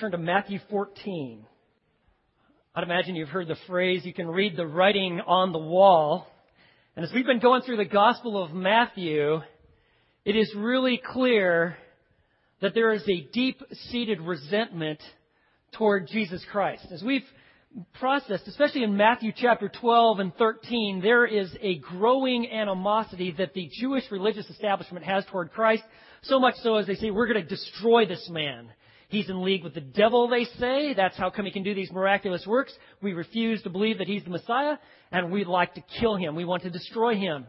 turn to Matthew 14. I'd imagine you've heard the phrase, you can read the writing on the wall. And as we've been going through the Gospel of Matthew, it is really clear that there is a deep seated resentment toward Jesus Christ. As we've processed, especially in Matthew chapter 12 and 13, there is a growing animosity that the Jewish religious establishment has toward Christ, so much so as they say, we're going to destroy this man. He's in league with the devil, they say. That's how come he can do these miraculous works. We refuse to believe that he's the Messiah, and we'd like to kill him. We want to destroy him.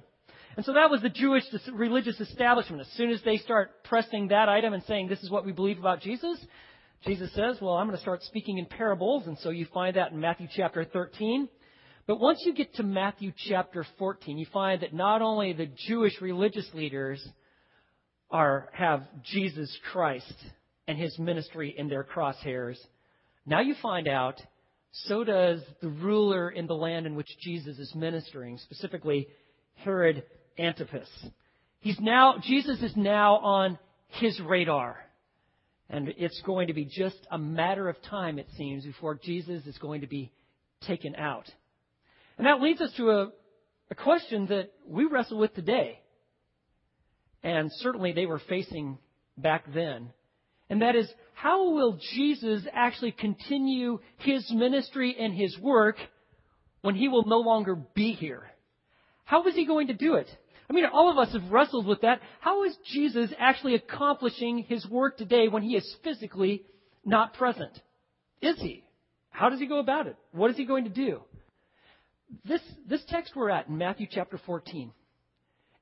And so that was the Jewish religious establishment. As soon as they start pressing that item and saying, this is what we believe about Jesus, Jesus says, well, I'm going to start speaking in parables. And so you find that in Matthew chapter 13. But once you get to Matthew chapter 14, you find that not only the Jewish religious leaders are, have Jesus Christ and his ministry in their crosshairs, now you find out so does the ruler in the land in which Jesus is ministering, specifically Herod Antipas. He's now, Jesus is now on his radar. And it's going to be just a matter of time, it seems, before Jesus is going to be taken out. And that leads us to a, a question that we wrestle with today. And certainly they were facing back then. And that is, how will Jesus actually continue his ministry and his work when he will no longer be here? How is he going to do it? I mean, all of us have wrestled with that. How is Jesus actually accomplishing his work today when he is physically not present? Is he? How does he go about it? What is he going to do? This, this text we're at in Matthew chapter 14,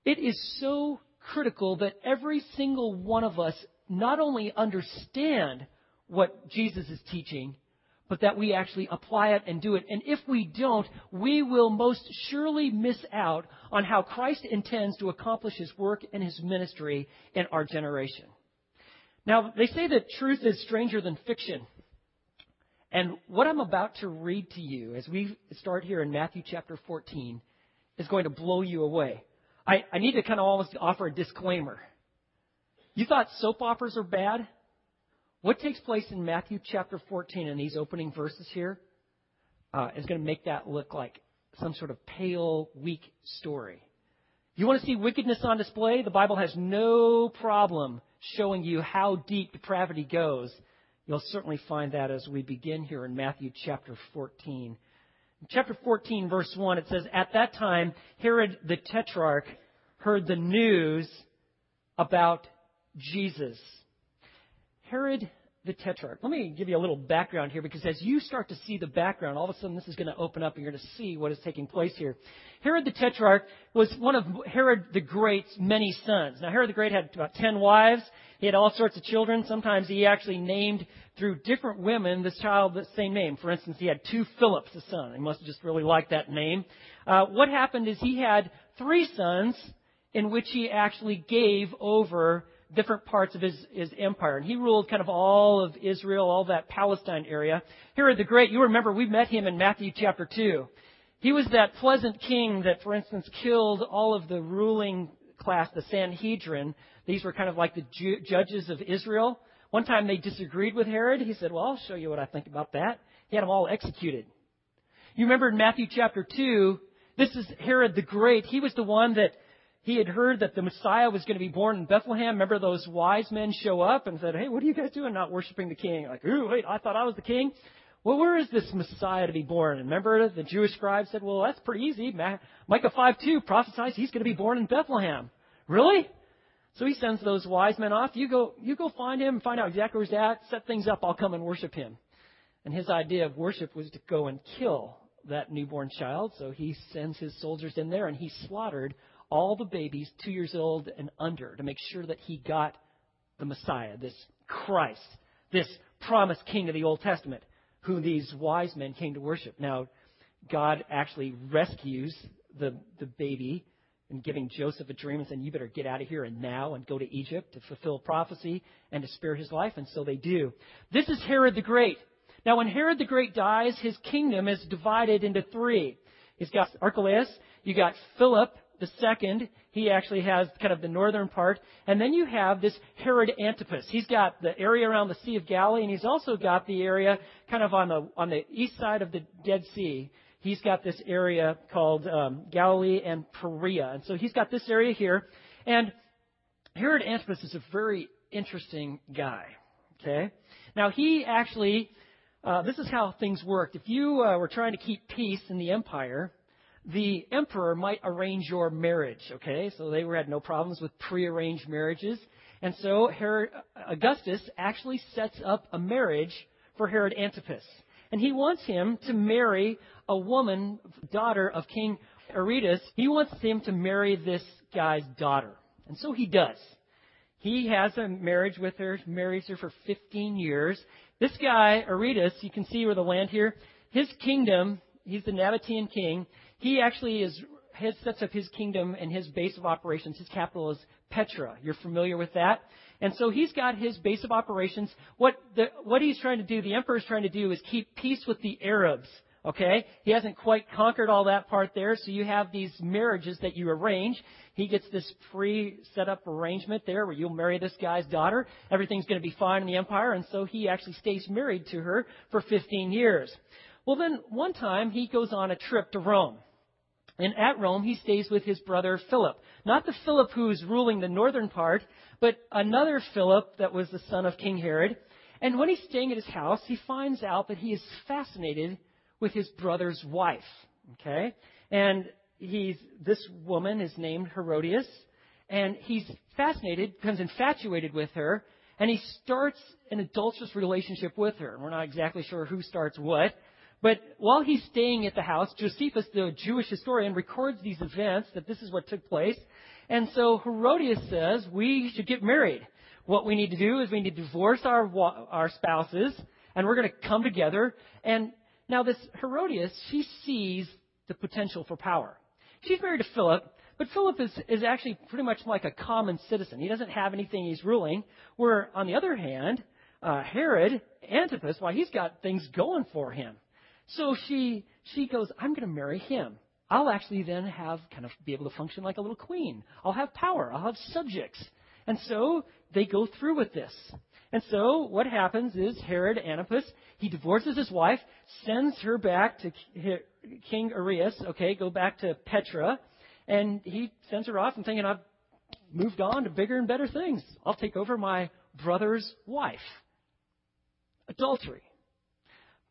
it is so critical that every single one of us not only understand what Jesus is teaching, but that we actually apply it and do it. And if we don't, we will most surely miss out on how Christ intends to accomplish his work and his ministry in our generation. Now, they say that truth is stranger than fiction. And what I'm about to read to you as we start here in Matthew chapter 14 is going to blow you away. I, I need to kind of almost offer a disclaimer. You thought soap operas are bad? What takes place in Matthew chapter 14 in these opening verses here uh, is going to make that look like some sort of pale, weak story. You want to see wickedness on display? The Bible has no problem showing you how deep depravity goes. You'll certainly find that as we begin here in Matthew chapter 14. In chapter 14, verse 1, it says, At that time, Herod the Tetrarch heard the news about Jesus. Herod the Tetrarch. Let me give you a little background here because as you start to see the background, all of a sudden this is going to open up and you're going to see what is taking place here. Herod the Tetrarch was one of Herod the Great's many sons. Now Herod the Great had about ten wives. He had all sorts of children. Sometimes he actually named through different women this child the same name. For instance, he had two Philips, a son. He must have just really liked that name. Uh, what happened is he had three sons in which he actually gave over different parts of his, his empire. And he ruled kind of all of Israel, all that Palestine area. Herod the Great, you remember, we met him in Matthew chapter 2. He was that pleasant king that, for instance, killed all of the ruling class, the Sanhedrin. These were kind of like the ju- judges of Israel. One time they disagreed with Herod. He said, Well, I'll show you what I think about that. He had them all executed. You remember in Matthew chapter 2, this is Herod the Great. He was the one that he had heard that the Messiah was going to be born in Bethlehem. Remember those wise men show up and said, Hey, what are you guys doing not worshiping the king? Like, ooh, wait, I thought I was the king. Well, where is this Messiah to be born? And remember, the Jewish scribes said, well, that's pretty easy. Micah 5 2 prophesies he's going to be born in Bethlehem. Really? So he sends those wise men off. You go, you go find him, find out exactly where he's at, set things up, I'll come and worship him. And his idea of worship was to go and kill that newborn child. So he sends his soldiers in there and he slaughtered all the babies two years old and under to make sure that he got the Messiah, this Christ, this promised king of the Old Testament, who these wise men came to worship. Now, God actually rescues the, the baby and giving Joseph a dream and saying, You better get out of here and now and go to Egypt to fulfill prophecy and to spare his life. And so they do. This is Herod the Great. Now, when Herod the Great dies, his kingdom is divided into three. He's got Archelaus, you got Philip, the second, he actually has kind of the northern part. And then you have this Herod Antipas. He's got the area around the Sea of Galilee, and he's also got the area kind of on the, on the east side of the Dead Sea. He's got this area called um, Galilee and Perea. And so he's got this area here. And Herod Antipas is a very interesting guy. Okay? Now, he actually, uh, this is how things worked. If you uh, were trying to keep peace in the empire, the emperor might arrange your marriage, okay? So they had no problems with prearranged marriages. And so Herod, uh, Augustus actually sets up a marriage for Herod Antipas. And he wants him to marry a woman, daughter of King Aretas. He wants him to marry this guy's daughter. And so he does. He has a marriage with her, marries her for 15 years. This guy, Aretas, you can see where the land here, his kingdom, he's the Nabatean king. He actually is has, sets up his kingdom and his base of operations. His capital is Petra. You're familiar with that? And so he's got his base of operations. What, the, what he's trying to do, the emperor is trying to do, is keep peace with the Arabs. Okay? He hasn't quite conquered all that part there, so you have these marriages that you arrange. He gets this pre set up arrangement there where you'll marry this guy's daughter. Everything's going to be fine in the empire, and so he actually stays married to her for 15 years. Well, then one time he goes on a trip to Rome. And at Rome, he stays with his brother Philip. Not the Philip who's ruling the northern part, but another Philip that was the son of King Herod. And when he's staying at his house, he finds out that he is fascinated with his brother's wife. Okay? And he's, this woman is named Herodias. And he's fascinated, becomes infatuated with her, and he starts an adulterous relationship with her. We're not exactly sure who starts what, but while he's staying at the house, Josephus, the Jewish historian, records these events that this is what took place. And so Herodias says we should get married. What we need to do is we need to divorce our our spouses, and we're going to come together. And now this Herodias, she sees the potential for power. She's married to Philip, but Philip is, is actually pretty much like a common citizen. He doesn't have anything he's ruling. Where, on the other hand, uh, Herod Antipas, why, he's got things going for him. So she she goes, I'm going to marry him. I'll actually then have kind of be able to function like a little queen. I'll have power. I'll have subjects. And so they go through with this. And so what happens is Herod Antipas, he divorces his wife, sends her back to King Aretas, okay, go back to Petra, and he sends her off and thinking, I've moved on to bigger and better things. I'll take over my brother's wife. Adultery.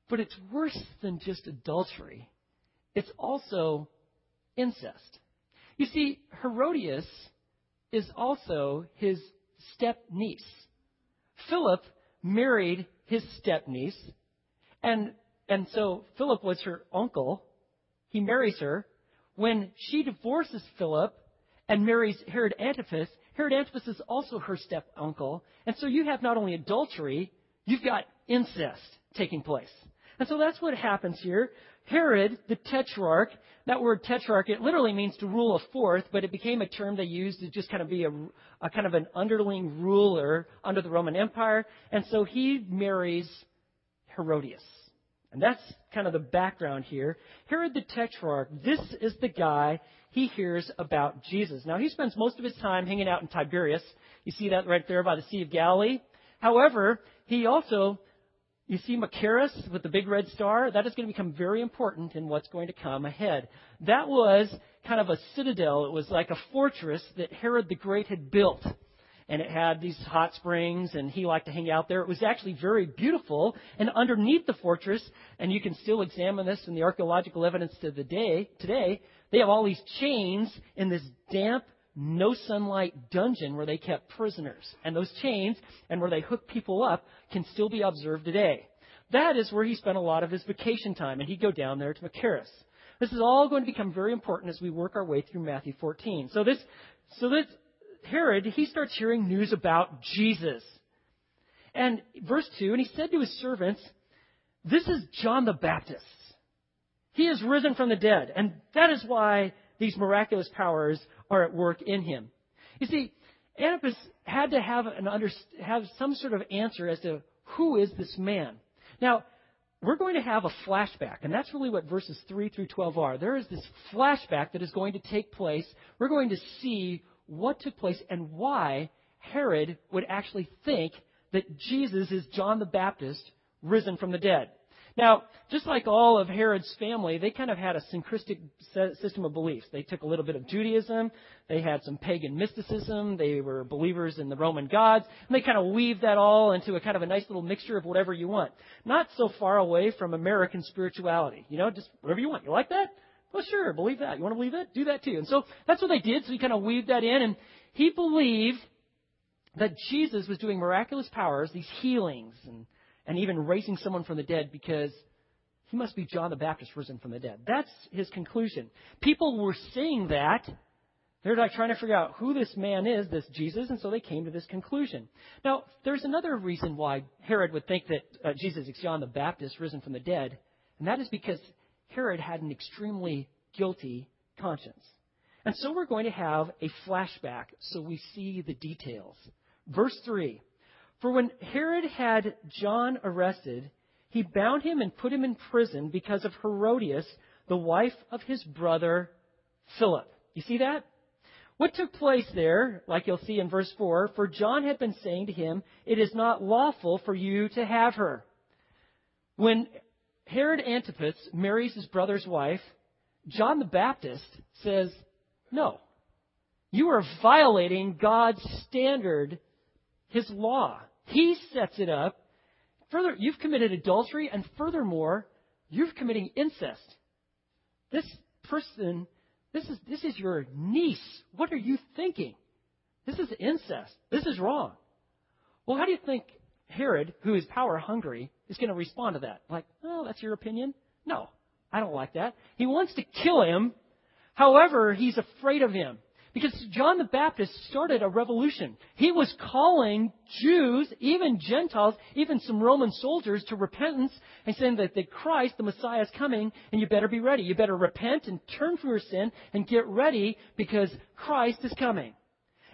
But it's worse than just adultery. It's also incest. You see, Herodias is also his step niece. Philip married his step niece, and, and so Philip was her uncle. He marries her. When she divorces Philip and marries Herod Antipas, Herod Antipas is also her step uncle. And so you have not only adultery, you've got incest taking place. And so that's what happens here. Herod, the tetrarch, that word tetrarch, it literally means to rule a fourth, but it became a term they used to just kind of be a, a kind of an underling ruler under the Roman Empire. And so he marries Herodias. And that's kind of the background here. Herod the Tetrarch, this is the guy he hears about Jesus. Now, he spends most of his time hanging out in Tiberias. You see that right there by the Sea of Galilee. However, he also you see Machaerus with the big red star? That is going to become very important in what's going to come ahead. That was kind of a citadel. It was like a fortress that Herod the Great had built. And it had these hot springs, and he liked to hang out there. It was actually very beautiful. And underneath the fortress, and you can still examine this in the archaeological evidence to the day, today, they have all these chains in this damp, no sunlight dungeon where they kept prisoners. And those chains and where they hook people up can still be observed today. That is where he spent a lot of his vacation time, and he'd go down there to Machaerus. This is all going to become very important as we work our way through Matthew 14. So this, so this Herod, he starts hearing news about Jesus. And verse 2, and he said to his servants, This is John the Baptist. He is risen from the dead, and that is why these miraculous powers are at work in him. You see, Antipas had to have, an under, have some sort of answer as to who is this man. Now, we're going to have a flashback, and that's really what verses 3 through 12 are. There is this flashback that is going to take place. We're going to see what took place and why Herod would actually think that Jesus is John the Baptist risen from the dead. Now, just like all of Herod's family, they kind of had a syncretic system of beliefs. They took a little bit of Judaism, they had some pagan mysticism, they were believers in the Roman gods, and they kind of weaved that all into a kind of a nice little mixture of whatever you want. Not so far away from American spirituality. You know, just whatever you want. You like that? Well, sure, believe that. You want to believe it? Do that too. And so that's what they did. So he kind of weaved that in, and he believed that Jesus was doing miraculous powers, these healings and and even raising someone from the dead because he must be John the Baptist risen from the dead. That's his conclusion. People were saying that. They're like trying to figure out who this man is, this Jesus, and so they came to this conclusion. Now, there's another reason why Herod would think that uh, Jesus is John the Baptist risen from the dead, and that is because Herod had an extremely guilty conscience. And so we're going to have a flashback so we see the details. Verse 3 for when Herod had John arrested, he bound him and put him in prison because of Herodias, the wife of his brother Philip. You see that? What took place there, like you'll see in verse 4, for John had been saying to him, It is not lawful for you to have her. When Herod Antipas marries his brother's wife, John the Baptist says, No. You are violating God's standard, his law. He sets it up. Further, you've committed adultery, and furthermore, you're committing incest. This person, this is, this is your niece. What are you thinking? This is incest. This is wrong. Well, how do you think Herod, who is power hungry, is going to respond to that? Like, oh, that's your opinion? No, I don't like that. He wants to kill him. However, he's afraid of him. Because John the Baptist started a revolution. He was calling Jews, even Gentiles, even some Roman soldiers to repentance and saying that the Christ, the Messiah, is coming and you better be ready. You better repent and turn from your sin and get ready because Christ is coming.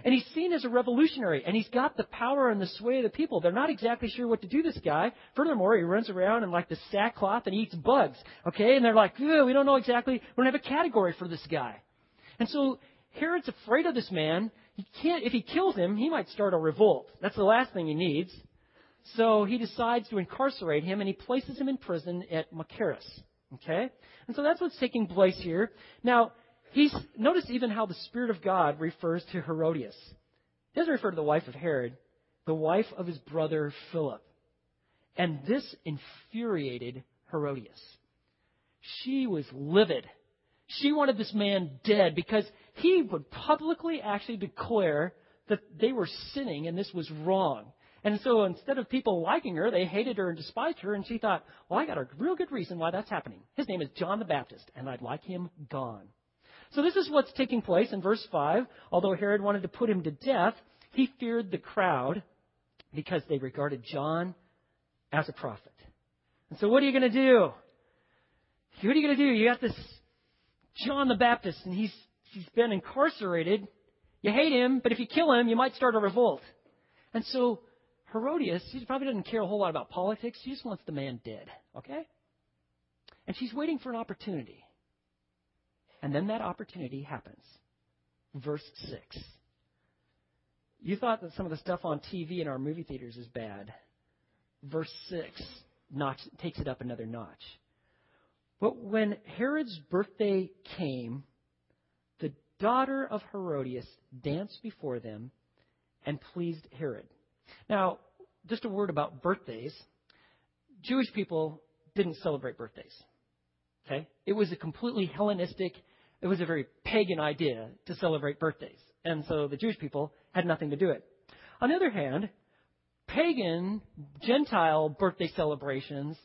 And he's seen as a revolutionary, and he's got the power and the sway of the people. They're not exactly sure what to do with this guy. Furthermore, he runs around in like the sackcloth and eats bugs. Okay? And they're like, we don't know exactly, we don't have a category for this guy. And so Herod's afraid of this man. He can't, if he kills him, he might start a revolt. That's the last thing he needs. So he decides to incarcerate him and he places him in prison at Machaerus. Okay? And so that's what's taking place here. Now, he's, notice even how the Spirit of God refers to Herodias. He doesn't refer to the wife of Herod, the wife of his brother Philip. And this infuriated Herodias. She was livid. She wanted this man dead because he would publicly actually declare that they were sinning and this was wrong. And so instead of people liking her, they hated her and despised her, and she thought, well, I got a real good reason why that's happening. His name is John the Baptist, and I'd like him gone. So this is what's taking place in verse 5. Although Herod wanted to put him to death, he feared the crowd because they regarded John as a prophet. And so what are you going to do? What are you going to do? You got this John the Baptist, and he's he's been incarcerated. You hate him, but if you kill him, you might start a revolt. And so Herodias, she probably doesn't care a whole lot about politics. She just wants the man dead. Okay? And she's waiting for an opportunity. And then that opportunity happens. Verse 6. You thought that some of the stuff on TV in our movie theaters is bad. Verse 6 notch, takes it up another notch. But when Herod's birthday came, the daughter of Herodias danced before them and pleased Herod. Now, just a word about birthdays. Jewish people didn't celebrate birthdays. Okay? It was a completely Hellenistic, it was a very pagan idea to celebrate birthdays. And so the Jewish people had nothing to do it. On the other hand, pagan, Gentile birthday celebrations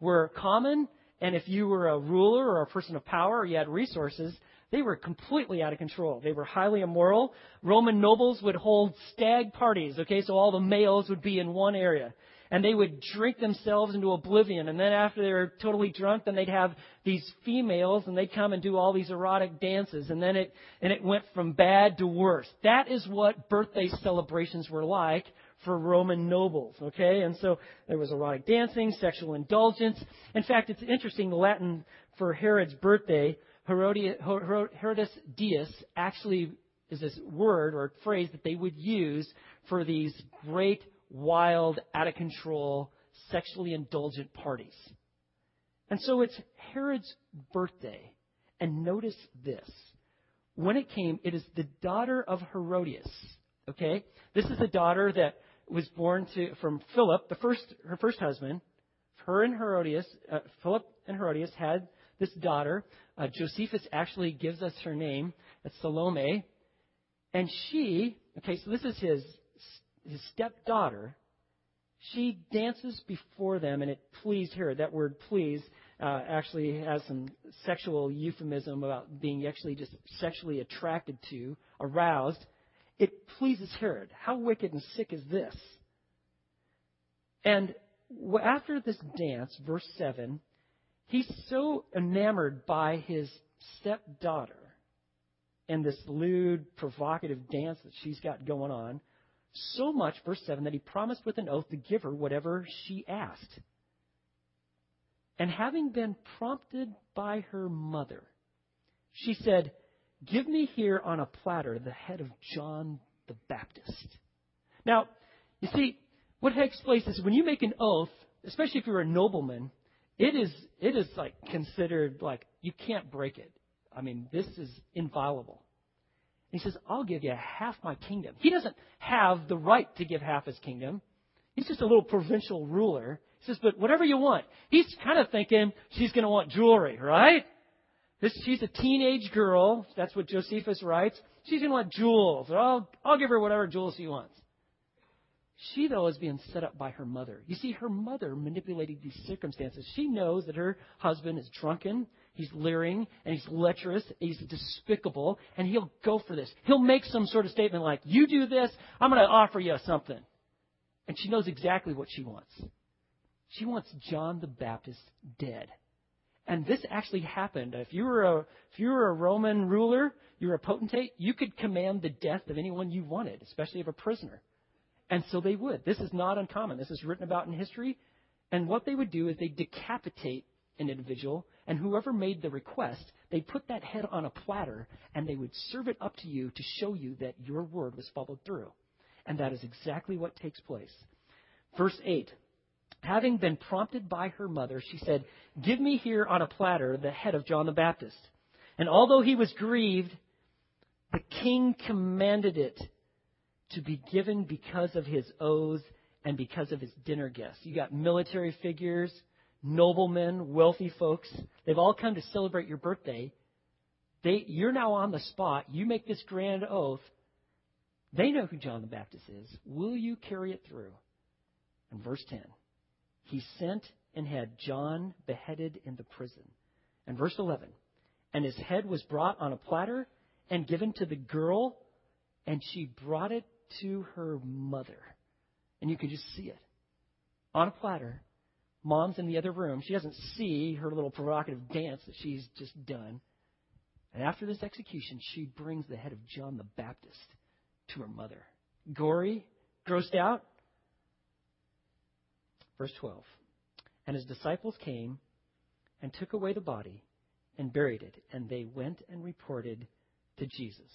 were common, and if you were a ruler or a person of power or you had resources, they were completely out of control. They were highly immoral. Roman nobles would hold stag parties, okay, so all the males would be in one area. And they would drink themselves into oblivion. And then after they were totally drunk, then they'd have these females and they'd come and do all these erotic dances. And then it, and it went from bad to worse. That is what birthday celebrations were like for Roman nobles, okay? And so there was erotic dancing, sexual indulgence. In fact, it's interesting, the Latin for Herod's birthday, Herodes Dies, actually is this word or phrase that they would use for these great, wild, out of control, sexually indulgent parties. And so it's Herod's birthday. And notice this. When it came, it is the daughter of Herodias. Okay? This is a daughter that was born to from Philip, the first her first husband. Her and Herodias, uh, Philip and Herodias had this daughter. Uh, Josephus actually gives us her name. It's Salome. And she, okay, so this is his his stepdaughter. She dances before them, and it pleased her. That word "please" uh, actually has some sexual euphemism about being actually just sexually attracted to, aroused. It pleases Herod. How wicked and sick is this? And after this dance, verse 7, he's so enamored by his stepdaughter and this lewd, provocative dance that she's got going on, so much, verse 7, that he promised with an oath to give her whatever she asked. And having been prompted by her mother, she said, Give me here on a platter the head of John the Baptist. Now, you see, what takes place is when you make an oath, especially if you're a nobleman, it is it is like considered like you can't break it. I mean, this is inviolable. And he says, I'll give you half my kingdom. He doesn't have the right to give half his kingdom. He's just a little provincial ruler. He says, but whatever you want. He's kind of thinking she's going to want jewelry, right? This, she's a teenage girl. That's what Josephus writes. She's going to want jewels. I'll, I'll give her whatever jewels she wants. She, though, is being set up by her mother. You see, her mother manipulated these circumstances. She knows that her husband is drunken, he's leering, and he's lecherous, he's despicable, and he'll go for this. He'll make some sort of statement like, You do this, I'm going to offer you something. And she knows exactly what she wants. She wants John the Baptist dead. And this actually happened. If you were a if you were a Roman ruler, you were a potentate, you could command the death of anyone you wanted, especially of a prisoner. And so they would. This is not uncommon. This is written about in history. And what they would do is they decapitate an individual, and whoever made the request, they put that head on a platter, and they would serve it up to you to show you that your word was followed through. And that is exactly what takes place. Verse 8 Having been prompted by her mother, she said, Give me here on a platter the head of John the Baptist. And although he was grieved, the king commanded it to be given because of his oaths and because of his dinner guests. You got military figures, noblemen, wealthy folks. They've all come to celebrate your birthday. They, you're now on the spot. You make this grand oath. They know who John the Baptist is. Will you carry it through? And verse 10 He sent and had John beheaded in the prison. And verse 11 And his head was brought on a platter and given to the girl, and she brought it to her mother. And you can just see it on a platter. Mom's in the other room. She doesn't see her little provocative dance that she's just done. And after this execution, she brings the head of John the Baptist to her mother. Gory, grossed out. Verse 12. And his disciples came and took away the body and buried it, and they went and reported to Jesus.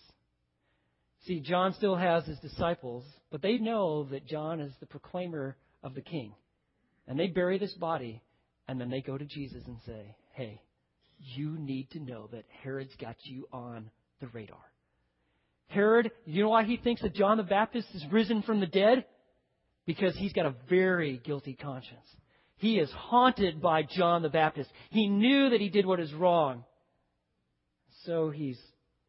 See, John still has his disciples, but they know that John is the proclaimer of the king. And they bury this body, and then they go to Jesus and say, Hey, you need to know that Herod's got you on the radar. Herod, you know why he thinks that John the Baptist is risen from the dead? Because he's got a very guilty conscience. He is haunted by John the Baptist. He knew that he did what is wrong. So he's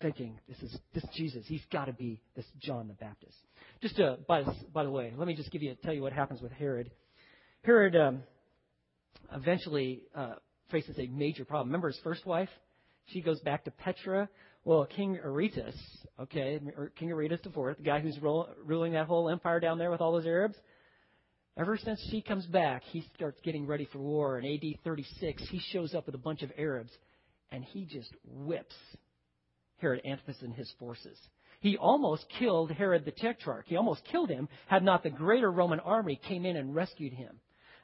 thinking, this is this Jesus. He's got to be this John the Baptist. Just to, by, by the way, let me just give you tell you what happens with Herod. Herod um, eventually uh, faces a major problem. Remember his first wife? She goes back to Petra. Well, King Aretas, okay, King Aretas IV, the guy who's ruling that whole empire down there with all those Arabs, ever since she comes back, he starts getting ready for war. In AD 36, he shows up with a bunch of Arabs, and he just whips Herod Antipas and his forces. He almost killed Herod the Tetrarch. He almost killed him had not the greater Roman army came in and rescued him.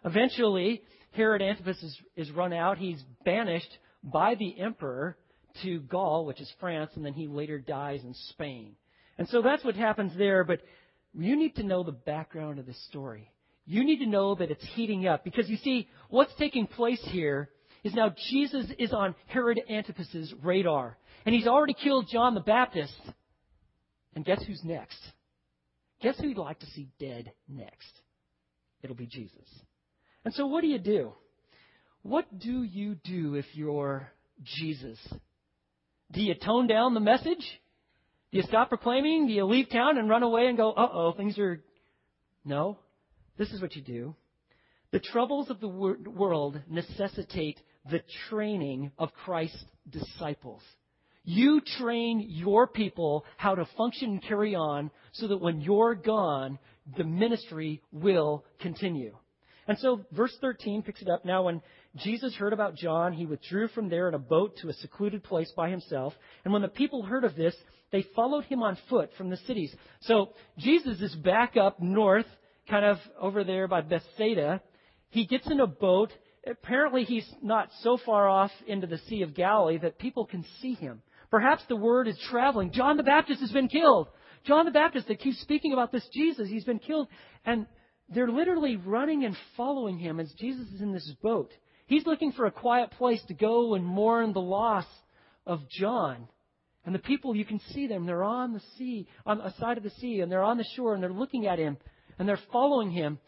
Eventually, Herod Antipas is, is run out. He's banished by the emperor to Gaul, which is France, and then he later dies in Spain. And so that's what happens there, but you need to know the background of this story. You need to know that it's heating up because you see, what's taking place here is now Jesus is on Herod Antipas's radar. And he's already killed John the Baptist. And guess who's next? Guess who you'd like to see dead next? It'll be Jesus. And so what do you do? What do you do if you're Jesus? Do you tone down the message? Do you stop proclaiming? Do you leave town and run away and go, uh oh, things are. No. This is what you do. The troubles of the world necessitate the training of Christ's disciples. You train your people how to function and carry on so that when you're gone, the ministry will continue. And so verse 13 picks it up. Now when Jesus heard about John, he withdrew from there in a boat to a secluded place by himself. And when the people heard of this, they followed him on foot from the cities. So Jesus is back up north, kind of over there by Bethsaida. He gets in a boat. Apparently he's not so far off into the Sea of Galilee that people can see him. Perhaps the word is traveling. John the Baptist has been killed. John the Baptist, they keep speaking about this Jesus, he's been killed. And they're literally running and following him as Jesus is in this boat. He's looking for a quiet place to go and mourn the loss of John. And the people, you can see them. They're on the sea, on the side of the sea, and they're on the shore, and they're looking at him, and they're following him.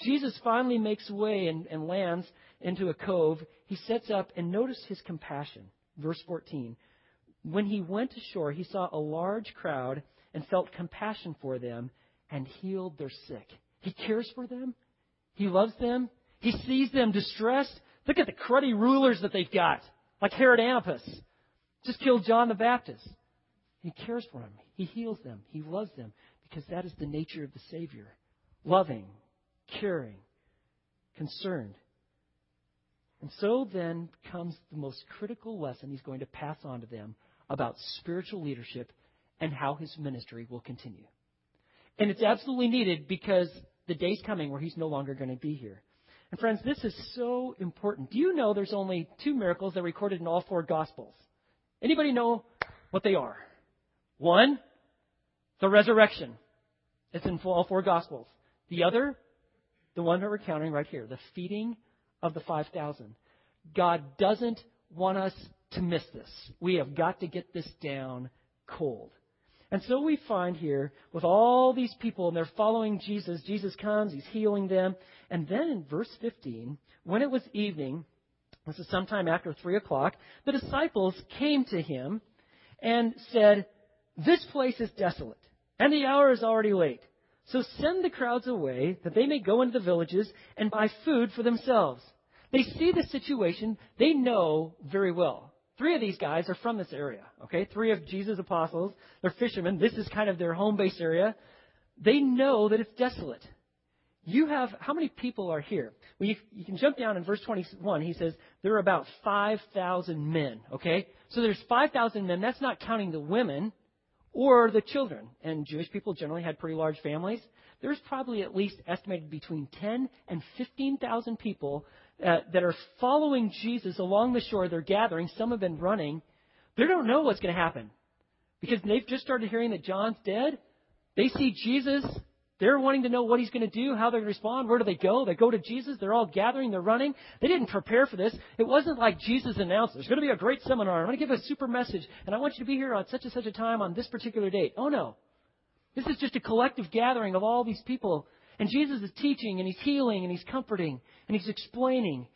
Jesus finally makes way and, and lands into a cove. He sets up, and notice his compassion. Verse 14. When he went ashore, he saw a large crowd and felt compassion for them and healed their sick. He cares for them. He loves them. He sees them distressed. Look at the cruddy rulers that they've got, like Herod Antipas. Just killed John the Baptist. He cares for them. He heals them. He loves them because that is the nature of the Savior. Loving, caring, concerned. And so then comes the most critical lesson he's going to pass on to them about spiritual leadership and how his ministry will continue. And it's absolutely needed because the day's coming where he's no longer going to be here. And friends, this is so important. Do you know there's only two miracles that are recorded in all four gospels? Anybody know what they are? One, the resurrection. It's in all four gospels. The other, the one that we're counting right here, the feeding of the 5,000. God doesn't want us to miss this. We have got to get this down cold. And so we find here with all these people and they're following Jesus. Jesus comes, he's healing them. And then in verse 15, when it was evening, this is sometime after 3 o'clock, the disciples came to him and said, This place is desolate, and the hour is already late. So send the crowds away that they may go into the villages and buy food for themselves. They see the situation they know very well. Three of these guys are from this area, okay? Three of Jesus' apostles. They're fishermen. This is kind of their home base area. They know that it's desolate. You have, how many people are here? Well, you, you can jump down in verse 21. He says, there are about 5,000 men, okay? So there's 5,000 men. That's not counting the women or the children. And Jewish people generally had pretty large families. There's probably at least estimated between 10 and 15,000 people uh, that are following Jesus along the shore. They're gathering. Some have been running. They don't know what's going to happen because they've just started hearing that John's dead. They see Jesus. They're wanting to know what he's going to do, how they're going to respond. Where do they go? They go to Jesus. They're all gathering. They're running. They didn't prepare for this. It wasn't like Jesus announced, there's going to be a great seminar. I'm going to give a super message, and I want you to be here on such and such a time on this particular date. Oh, no. This is just a collective gathering of all these people and Jesus is teaching and he's healing and he's comforting and he's explaining.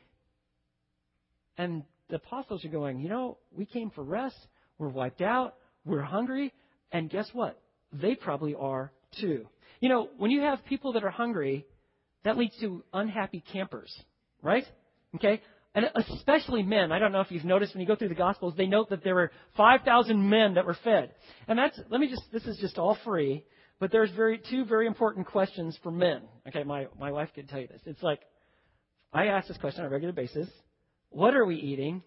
And the apostles are going, you know, we came for rest. We're wiped out. We're hungry. And guess what? They probably are too. You know, when you have people that are hungry, that leads to unhappy campers, right? Okay? And especially men. I don't know if you've noticed when you go through the Gospels, they note that there were 5,000 men that were fed. And that's, let me just, this is just all free. But there's very two very important questions for men. Okay, my, my wife could tell you this. It's like I ask this question on a regular basis. What are we eating?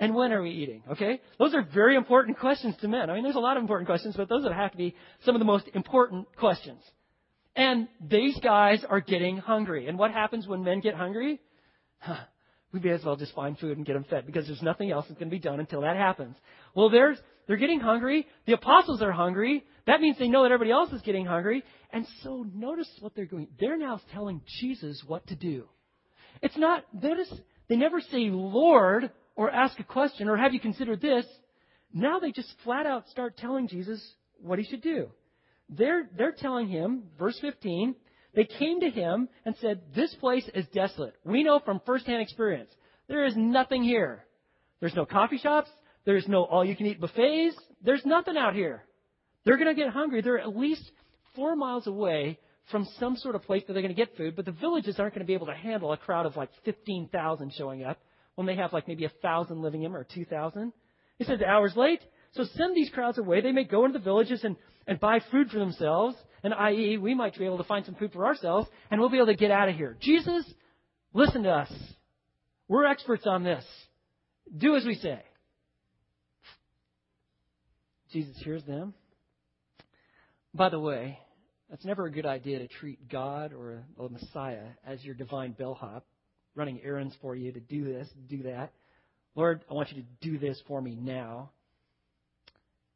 And when are we eating? Okay? Those are very important questions to men. I mean, there's a lot of important questions, but those have to be some of the most important questions. And these guys are getting hungry. And what happens when men get hungry? Huh, we may as well just find food and get them fed because there's nothing else that's going to be done until that happens. Well, there's, they're getting hungry. The apostles are hungry. That means they know that everybody else is getting hungry. And so notice what they're doing. They're now telling Jesus what to do. It's not, notice, they never say Lord or ask a question or have you considered this. Now they just flat out start telling Jesus what he should do. They're, they're telling him, verse 15, they came to him and said, This place is desolate. We know from firsthand experience. There is nothing here. There's no coffee shops. There's no all you can eat buffets. There's nothing out here. They're going to get hungry. They're at least four miles away from some sort of place that they're going to get food, but the villages aren't going to be able to handle a crowd of like 15,000 showing up when they have like maybe a thousand living in or 2,000. He says "The hours late. So send these crowds away. They may go into the villages and, and buy food for themselves. And i.e., we might be able to find some food for ourselves and we'll be able to get out of here. Jesus, listen to us. We're experts on this. Do as we say. Jesus hears them. By the way, that's never a good idea to treat God or a Messiah as your divine bellhop, running errands for you to do this, do that. Lord, I want you to do this for me now.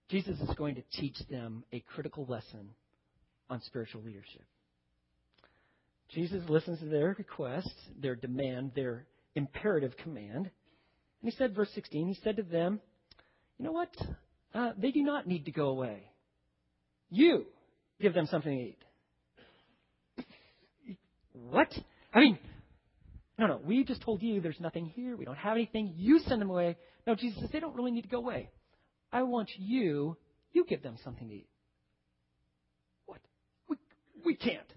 Jesus is going to teach them a critical lesson on spiritual leadership. Jesus listens to their request, their demand, their imperative command. And he said, verse 16, he said to them, You know what? Uh, they do not need to go away. You give them something to eat. What? I mean, no, no, we just told you there's nothing here. We don't have anything. You send them away. No, Jesus says they don't really need to go away. I want you, you give them something to eat. What? We, we can't.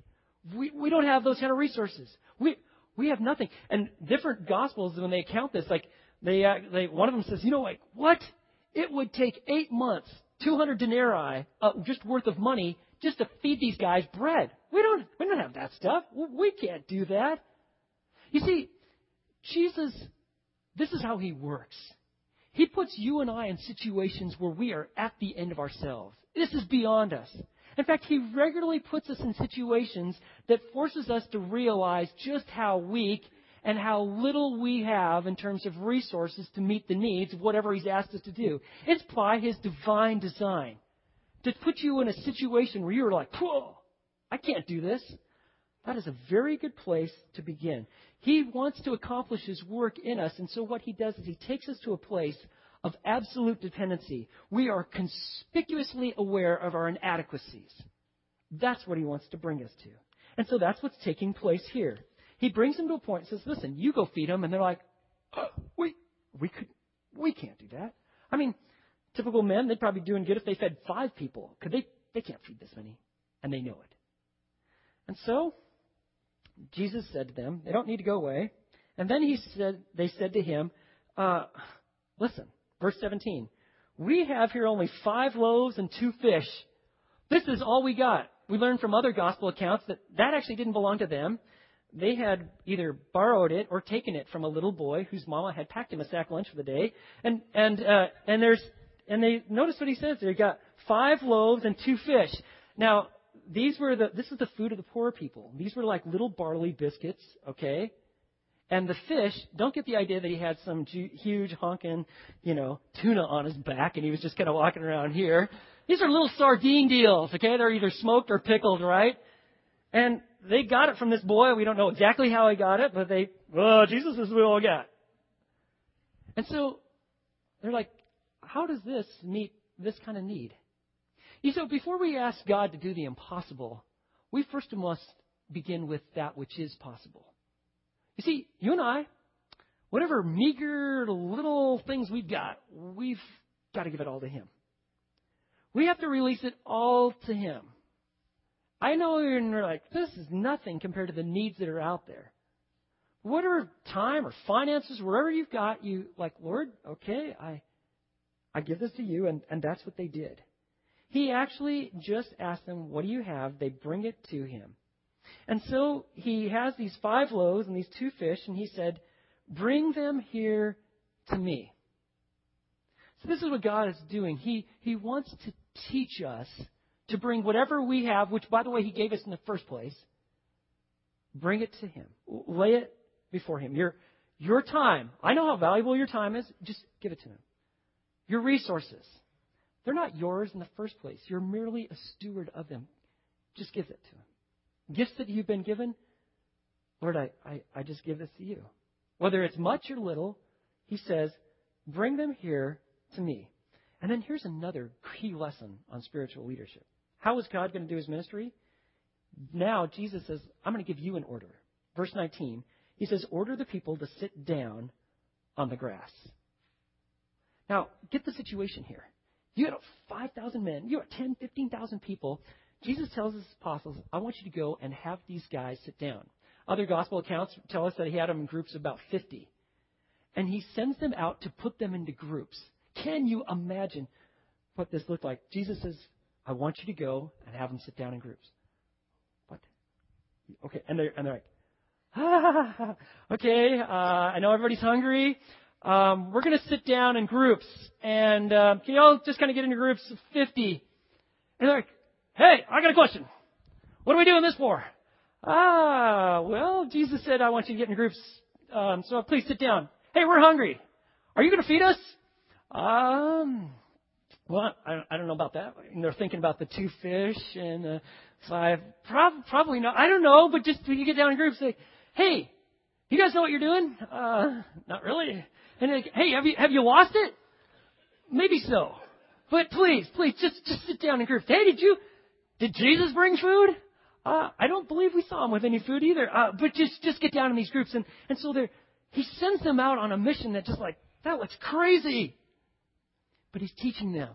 We, we don't have those kind of resources. We, we have nothing. And different gospels, when they account this, like, they, uh, they, one of them says, you know, like, what? It would take eight months, 200 denarii, uh, just worth of money, just to feed these guys bread. We don't, we don't have that stuff. We can't do that. You see, Jesus, this is how he works. He puts you and I in situations where we are at the end of ourselves. This is beyond us. In fact, He regularly puts us in situations that forces us to realize just how weak and how little we have in terms of resources to meet the needs of whatever He's asked us to do. It's by His divine design to put you in a situation where you're like, whoa, I can't do this. That is a very good place to begin. He wants to accomplish His work in us, and so what He does is He takes us to a place of absolute dependency. We are conspicuously aware of our inadequacies. That's what He wants to bring us to. And so that's what's taking place here. He brings them to a point and says, listen, you go feed them, and they're like, oh, we, we, could, we can't do that. I mean, typical men, they'd probably be doing good if they fed five people, because they, they can't feed this many, and they know it. And so, Jesus said to them, they don't need to go away. And then he said, they said to him, uh, listen, verse 17, we have here only five loaves and two fish. This is all we got. We learned from other gospel accounts that that actually didn't belong to them. They had either borrowed it or taken it from a little boy whose mama had packed him a sack lunch for the day. And and uh, and there's and they notice what he says. They got five loaves and two fish. Now these were the, this is the food of the poor people. These were like little barley biscuits, okay? And the fish, don't get the idea that he had some huge honking, you know, tuna on his back and he was just kind of walking around here. These are little sardine deals, okay? They're either smoked or pickled, right? And they got it from this boy. We don't know exactly how he got it, but they, oh, Jesus this is what we all got. And so they're like, how does this meet this kind of need? You know, before we ask God to do the impossible, we first must begin with that which is possible. You see, you and I, whatever meager little things we've got, we've got to give it all to Him. We have to release it all to Him. I know you're like, this is nothing compared to the needs that are out there. Whatever time or finances, wherever you've got, you like, Lord, okay, I, I give this to you, and, and that's what they did. He actually just asked them, What do you have? They bring it to him. And so he has these five loaves and these two fish, and he said, Bring them here to me. So this is what God is doing. He, he wants to teach us to bring whatever we have, which, by the way, He gave us in the first place, bring it to Him. Lay it before Him. Your, your time. I know how valuable your time is. Just give it to Him. Your resources. They're not yours in the first place. You're merely a steward of them. Just give it to Him. Gifts that you've been given, Lord, I, I, I just give this to you. Whether it's much or little, He says, bring them here to me. And then here's another key lesson on spiritual leadership. How is God going to do his ministry? Now, Jesus says, I'm going to give you an order. Verse 19, he says, Order the people to sit down on the grass. Now, get the situation here. You had 5,000 men, you had 10, 15,000 people. Jesus tells his apostles, I want you to go and have these guys sit down. Other gospel accounts tell us that he had them in groups of about 50. And he sends them out to put them into groups. Can you imagine what this looked like? Jesus says, I want you to go and have them sit down in groups. What? Okay, and they're, and they're like, ah, okay, uh, I know everybody's hungry. Um, we're going to sit down in groups, and uh, can you all just kind of get into groups of 50? And they're like, hey, I got a question. What are we doing this for? Ah, well, Jesus said I want you to get in groups, um, so please sit down. Hey, we're hungry. Are you going to feed us? Um, well, I, I don't know about that. And they're thinking about the two fish and the five. Prob- probably not. I don't know, but just when you get down in groups, say, hey, you guys know what you're doing? Uh, not really. And like, hey, have you have you lost it? Maybe so. But please, please, just just sit down in groups. Hey, did you did Jesus bring food? Uh, I don't believe we saw him with any food either. Uh, but just just get down in these groups, and and so they he sends them out on a mission that just like that looks crazy. But he's teaching them.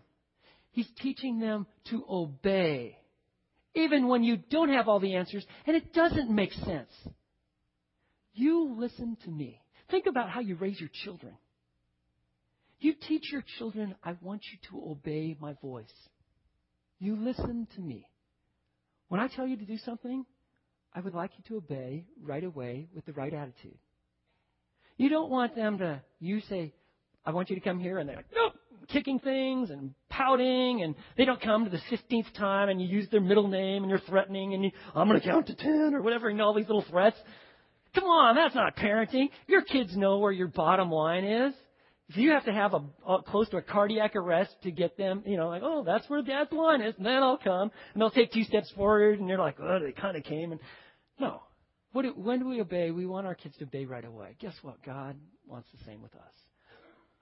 He's teaching them to obey. Even when you don't have all the answers and it doesn't make sense. You listen to me. Think about how you raise your children. You teach your children, I want you to obey my voice. You listen to me. When I tell you to do something, I would like you to obey right away with the right attitude. You don't want them to, you say, I want you to come here, and they're like, nope, kicking things and pouting, and they don't come to the 15th time, and you use their middle name, and you're threatening, and you, I'm going to count to 10, or whatever, and all these little threats. Come on, that's not parenting. Your kids know where your bottom line is. If you have to have a, a close to a cardiac arrest to get them, you know, like, oh, that's where dad's line is, and then I'll come, and they'll take two steps forward, and you're like, oh, they kind of came, and no. What do, when do we obey? We want our kids to obey right away. Guess what? God wants the same with us.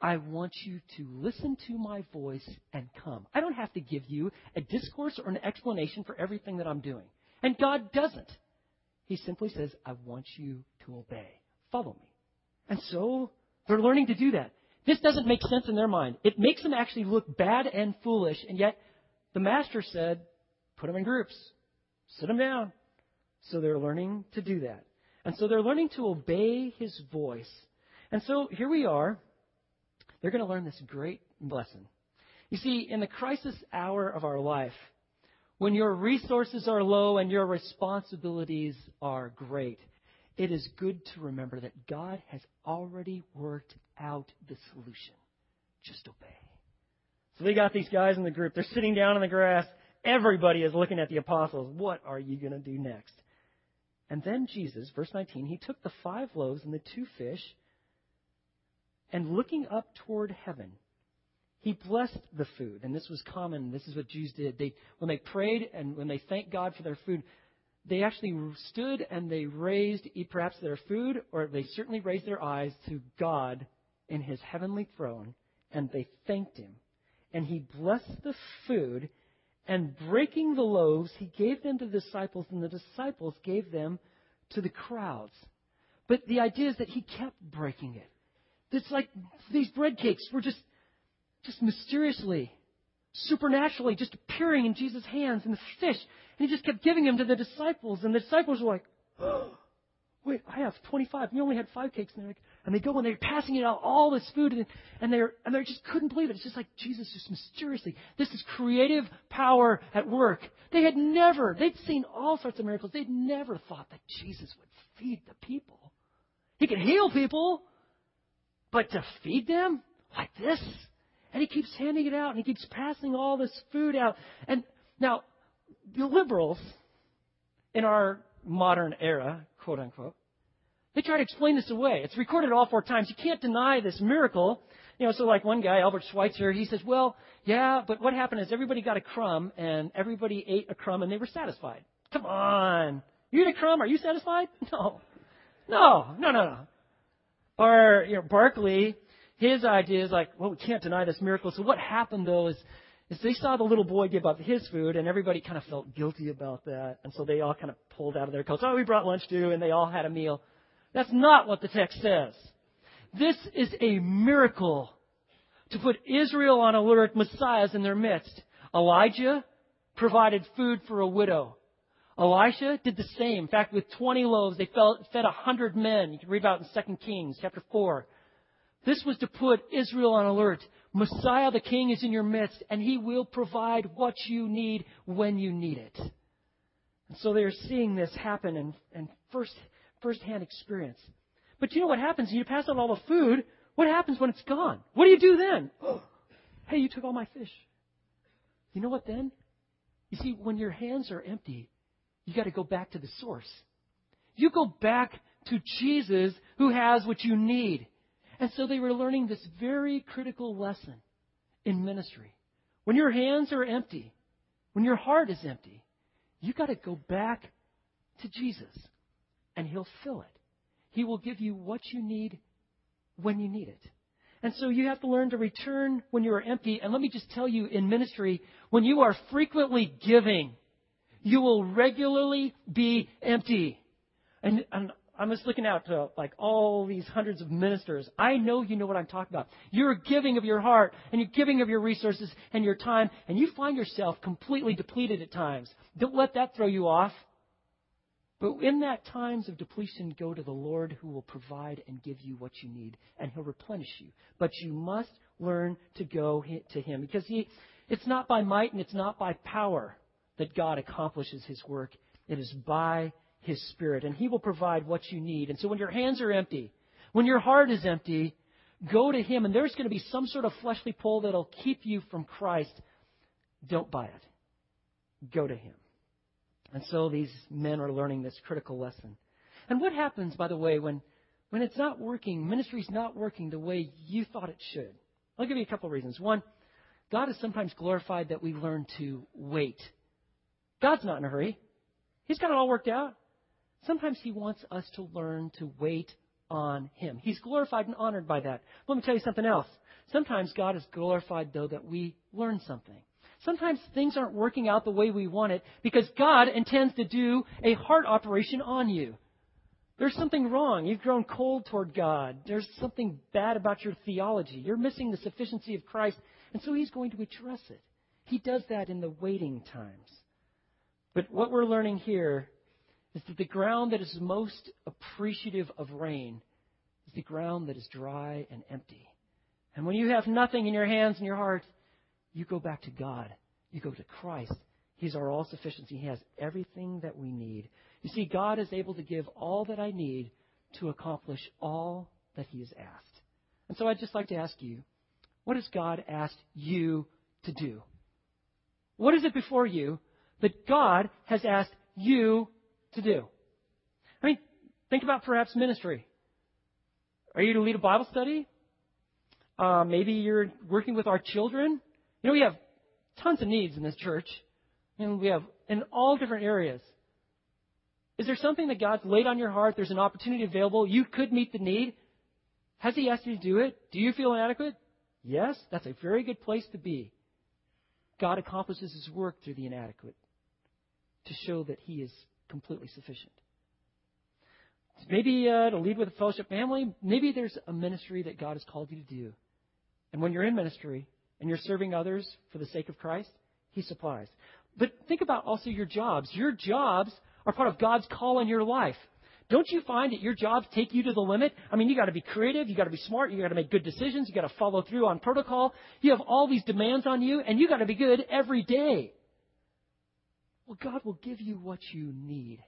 I want you to listen to my voice and come. I don't have to give you a discourse or an explanation for everything that I'm doing. And God doesn't. He simply says, I want you to obey. Follow me. And so they're learning to do that. This doesn't make sense in their mind. It makes them actually look bad and foolish, and yet the master said, put them in groups, sit them down. So they're learning to do that. And so they're learning to obey his voice. And so here we are they're going to learn this great lesson. You see, in the crisis hour of our life, when your resources are low and your responsibilities are great, it is good to remember that God has already worked out the solution. Just obey. So they got these guys in the group. They're sitting down in the grass. Everybody is looking at the apostles. What are you going to do next? And then Jesus, verse 19, he took the five loaves and the two fish and looking up toward heaven, he blessed the food. And this was common. This is what Jews did. They, when they prayed and when they thanked God for their food, they actually stood and they raised perhaps their food, or they certainly raised their eyes to God in his heavenly throne, and they thanked him. And he blessed the food, and breaking the loaves, he gave them to the disciples, and the disciples gave them to the crowds. But the idea is that he kept breaking it. It's like these bread cakes were just, just mysteriously, supernaturally just appearing in Jesus' hands and the fish. And he just kept giving them to the disciples. And the disciples were like, oh, wait, I have 25. We only had five cakes. And, like, and they go and they're passing it out, all this food. And, and, they're, and they just couldn't believe it. It's just like Jesus just mysteriously. This is creative power at work. They had never, they'd seen all sorts of miracles. They'd never thought that Jesus would feed the people. He could heal people. But to feed them like this And he keeps handing it out and he keeps passing all this food out. And now, the liberals in our modern era, quote unquote, they try to explain this away. It's recorded all four times. You can't deny this miracle. You know, so like one guy, Albert Schweitzer, he says, well, yeah, but what happened is everybody got a crumb and everybody ate a crumb and they were satisfied. Come on. You eat a crumb, are you satisfied? No. No, no, no, no. Or, you know, Barclay, his idea is like, well, we can't deny this miracle. So what happened though is, is they saw the little boy give up his food and everybody kind of felt guilty about that. And so they all kind of pulled out of their coats. Oh, we brought lunch too, and they all had a meal. That's not what the text says. This is a miracle to put Israel on alert, Messiahs in their midst. Elijah provided food for a widow. Elisha did the same. In fact, with 20 loaves, they fed 100 men. You can read about in 2 Kings chapter 4. This was to put Israel on alert. Messiah the King is in your midst, and he will provide what you need when you need it. And so they are seeing this happen in, in first, first-hand experience. But you know what happens? You pass out all the food. What happens when it's gone? What do you do then? hey, you took all my fish. You know what then? You see, when your hands are empty, you got to go back to the source. You go back to Jesus who has what you need. And so they were learning this very critical lesson in ministry. When your hands are empty, when your heart is empty, you got to go back to Jesus and he'll fill it. He will give you what you need when you need it. And so you have to learn to return when you are empty. And let me just tell you in ministry, when you are frequently giving, you will regularly be empty. And, and I'm just looking out to like all these hundreds of ministers. I know you know what I'm talking about. You're giving of your heart and you're giving of your resources and your time and you find yourself completely depleted at times. Don't let that throw you off. But in that times of depletion, go to the Lord who will provide and give you what you need and he'll replenish you. But you must learn to go to him because he, it's not by might and it's not by power that God accomplishes his work. It is by his Spirit, and he will provide what you need. And so when your hands are empty, when your heart is empty, go to him, and there's going to be some sort of fleshly pull that'll keep you from Christ. Don't buy it. Go to him. And so these men are learning this critical lesson. And what happens, by the way, when, when it's not working, ministry's not working the way you thought it should? I'll give you a couple of reasons. One, God is sometimes glorified that we learn to wait God's not in a hurry. He's got it all worked out. Sometimes He wants us to learn to wait on Him. He's glorified and honored by that. Let me tell you something else. Sometimes God is glorified, though, that we learn something. Sometimes things aren't working out the way we want it because God intends to do a heart operation on you. There's something wrong. You've grown cold toward God. There's something bad about your theology. You're missing the sufficiency of Christ. And so He's going to address it. He does that in the waiting times. But what we're learning here is that the ground that is most appreciative of rain is the ground that is dry and empty. And when you have nothing in your hands and your heart, you go back to God. You go to Christ. He's our all sufficiency. He has everything that we need. You see, God is able to give all that I need to accomplish all that He has asked. And so I'd just like to ask you, what has God asked you to do? What is it before you that God has asked you to do. I mean, think about perhaps ministry. Are you to lead a Bible study? Uh, maybe you're working with our children. You know, we have tons of needs in this church, and we have in all different areas. Is there something that God's laid on your heart? There's an opportunity available. You could meet the need. Has He asked you to do it? Do you feel inadequate? Yes, that's a very good place to be. God accomplishes His work through the inadequate to show that He is completely sufficient. Maybe uh, to lead with a fellowship family. Maybe there's a ministry that God has called you to do. And when you're in ministry and you're serving others for the sake of Christ, He supplies. But think about also your jobs. Your jobs are part of God's call in your life. Don't you find that your jobs take you to the limit? I mean, you got to be creative, you got to be smart, you got to make good decisions, you got to follow through on protocol. You have all these demands on you, and you got to be good every day. Well, God will give you what you need.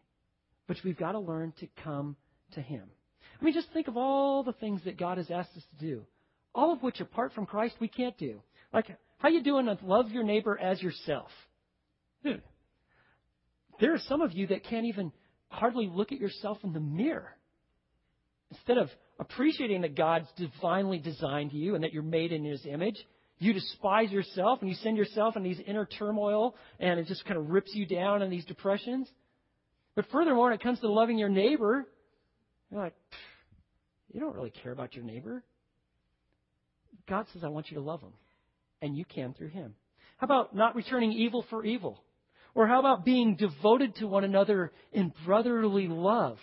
But we've got to learn to come to Him. I mean, just think of all the things that God has asked us to do, all of which, apart from Christ, we can't do. Like, how you doing with love your neighbor as yourself? Dude, there are some of you that can't even hardly look at yourself in the mirror. Instead of appreciating that God's divinely designed you and that you're made in His image, you despise yourself and you send yourself in these inner turmoil and it just kind of rips you down in these depressions. But furthermore, when it comes to loving your neighbor, you're like, you don't really care about your neighbor. God says, I want you to love him. And you can through him. How about not returning evil for evil? Or how about being devoted to one another in brotherly love?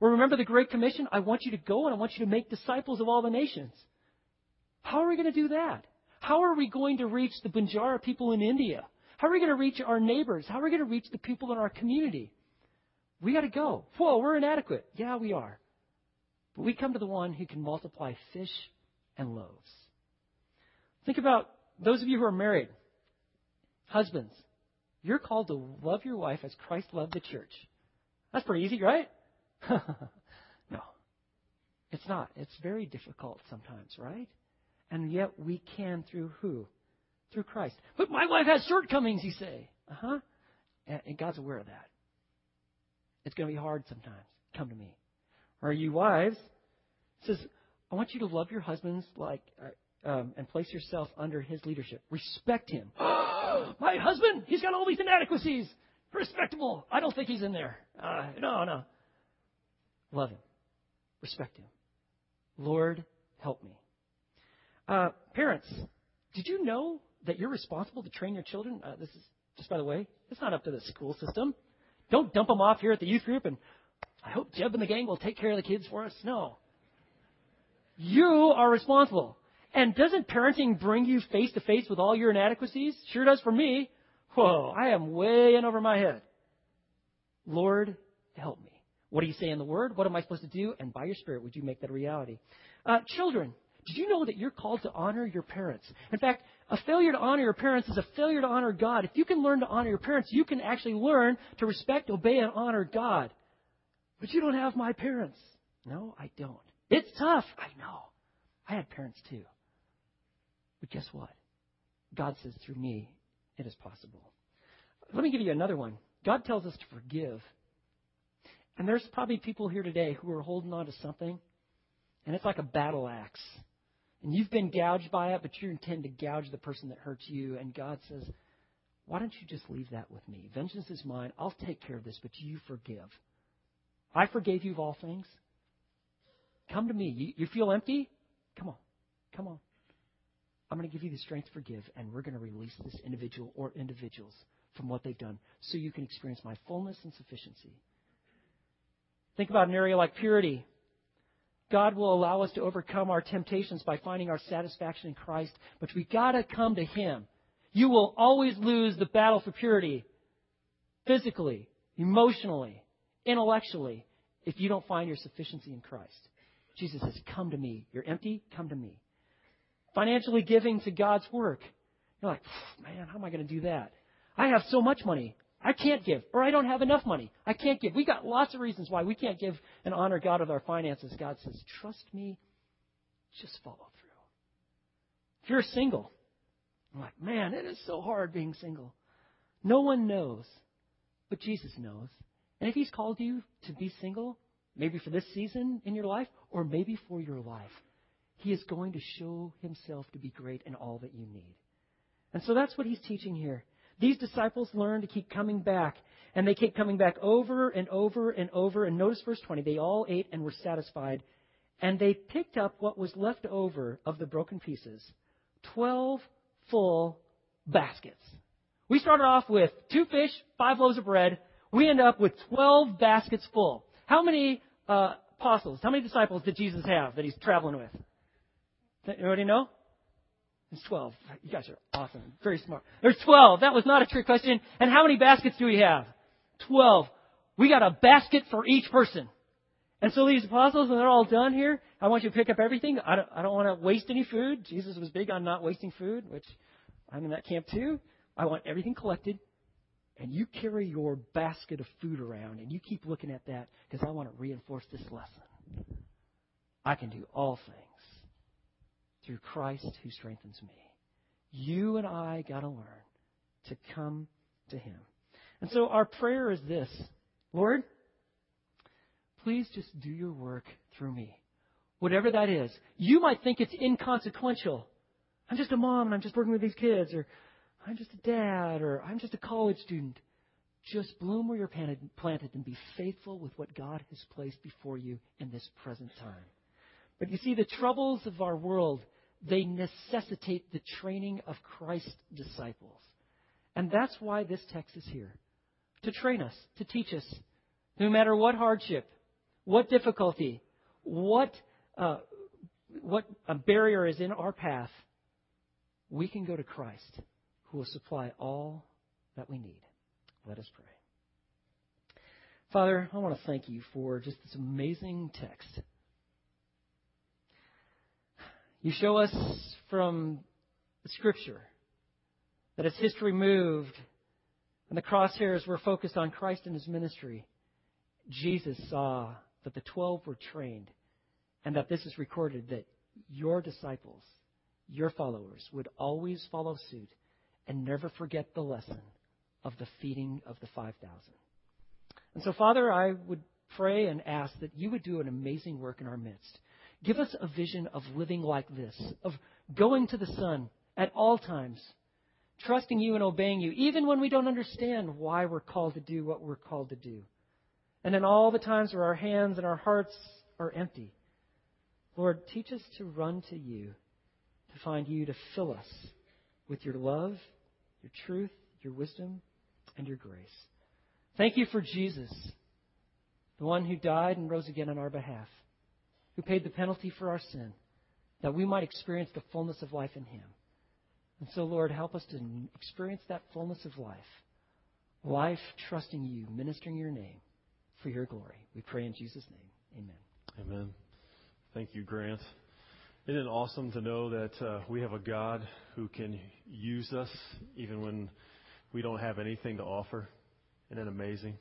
Or remember the Great Commission? I want you to go and I want you to make disciples of all the nations. How are we going to do that? How are we going to reach the Banjara people in India? How are we going to reach our neighbors? How are we going to reach the people in our community? We got to go. Whoa, we're inadequate. Yeah, we are. But we come to the one who can multiply fish and loaves. Think about those of you who are married. Husbands, you're called to love your wife as Christ loved the church. That's pretty easy, right? no. It's not. It's very difficult sometimes, right? And yet we can through who? Through Christ. But my wife has shortcomings, you say. Uh huh. And God's aware of that. It's going to be hard sometimes. Come to me. Or you wives, says, I want you to love your husbands like uh, um, and place yourself under his leadership. Respect him. my husband, he's got all these inadequacies. Respectable. I don't think he's in there. Uh, no, no. Love him. Respect him. Lord, help me. Uh, parents, did you know that you're responsible to train your children? Uh, this is, just by the way, it's not up to the school system. Don't dump them off here at the youth group and I hope Jeb and the gang will take care of the kids for us. No. You are responsible. And doesn't parenting bring you face to face with all your inadequacies? Sure does for me. Whoa, I am way in over my head. Lord, help me. What do you say in the Word? What am I supposed to do? And by your Spirit, would you make that a reality? Uh, children, did you know that you're called to honor your parents? In fact, a failure to honor your parents is a failure to honor God. If you can learn to honor your parents, you can actually learn to respect, obey, and honor God. But you don't have my parents. No, I don't. It's tough. I know. I had parents too. But guess what? God says through me, it is possible. Let me give you another one. God tells us to forgive. And there's probably people here today who are holding on to something, and it's like a battle axe. And you've been gouged by it, but you intend to gouge the person that hurts you. And God says, Why don't you just leave that with me? Vengeance is mine. I'll take care of this, but you forgive. I forgave you of all things. Come to me. You, you feel empty? Come on. Come on. I'm going to give you the strength to forgive, and we're going to release this individual or individuals from what they've done so you can experience my fullness and sufficiency. Think about an area like purity. God will allow us to overcome our temptations by finding our satisfaction in Christ, but we got to come to Him. You will always lose the battle for purity physically, emotionally, intellectually if you don't find your sufficiency in Christ. Jesus says, Come to me. You're empty? Come to me. Financially giving to God's work. You're like, man, how am I going to do that? I have so much money. I can't give, or I don't have enough money. I can't give. We got lots of reasons why we can't give and honor God with our finances. God says, trust me, just follow through. If you're single, I'm like, man, it is so hard being single. No one knows, but Jesus knows. And if He's called you to be single, maybe for this season in your life, or maybe for your life, He is going to show Himself to be great in all that you need. And so that's what He's teaching here. These disciples learned to keep coming back, and they kept coming back over and over and over. And notice verse 20 they all ate and were satisfied, and they picked up what was left over of the broken pieces 12 full baskets. We started off with two fish, five loaves of bread. We end up with 12 baskets full. How many uh, apostles, how many disciples did Jesus have that he's traveling with? Anybody know? It's 12. You guys are awesome. Very smart. There's 12. That was not a trick question. And how many baskets do we have? 12. We got a basket for each person. And so these apostles, when they're all done here, I want you to pick up everything. I don't, I don't want to waste any food. Jesus was big on not wasting food, which I'm in that camp too. I want everything collected. And you carry your basket of food around and you keep looking at that because I want to reinforce this lesson. I can do all things through Christ who strengthens me. You and I got to learn to come to Him. And so our prayer is this Lord, please just do your work through me. Whatever that is. You might think it's inconsequential. I'm just a mom and I'm just working with these kids, or I'm just a dad, or I'm just a college student. Just bloom where you're planted and be faithful with what God has placed before you in this present time. But you see, the troubles of our world, they necessitate the training of Christ's disciples. And that's why this text is here to train us, to teach us, no matter what hardship, what difficulty, what, uh, what a barrier is in our path, we can go to Christ who will supply all that we need. Let us pray. Father, I want to thank you for just this amazing text. You show us from Scripture that as history moved and the crosshairs were focused on Christ and his ministry, Jesus saw that the twelve were trained and that this is recorded that your disciples, your followers, would always follow suit and never forget the lesson of the feeding of the 5,000. And so, Father, I would pray and ask that you would do an amazing work in our midst. Give us a vision of living like this, of going to the Son at all times, trusting you and obeying you, even when we don't understand why we're called to do what we're called to do. And in all the times where our hands and our hearts are empty, Lord, teach us to run to you, to find you, to fill us with your love, your truth, your wisdom, and your grace. Thank you for Jesus, the one who died and rose again on our behalf, who paid the penalty for our sin, that we might experience the fullness of life in him. And so, Lord, help us to experience that fullness of life. Life trusting you, ministering your name for your glory. We pray in Jesus' name. Amen. Amen. Thank you, Grant. Isn't it awesome to know that uh, we have a God who can use us even when we don't have anything to offer? Isn't it amazing?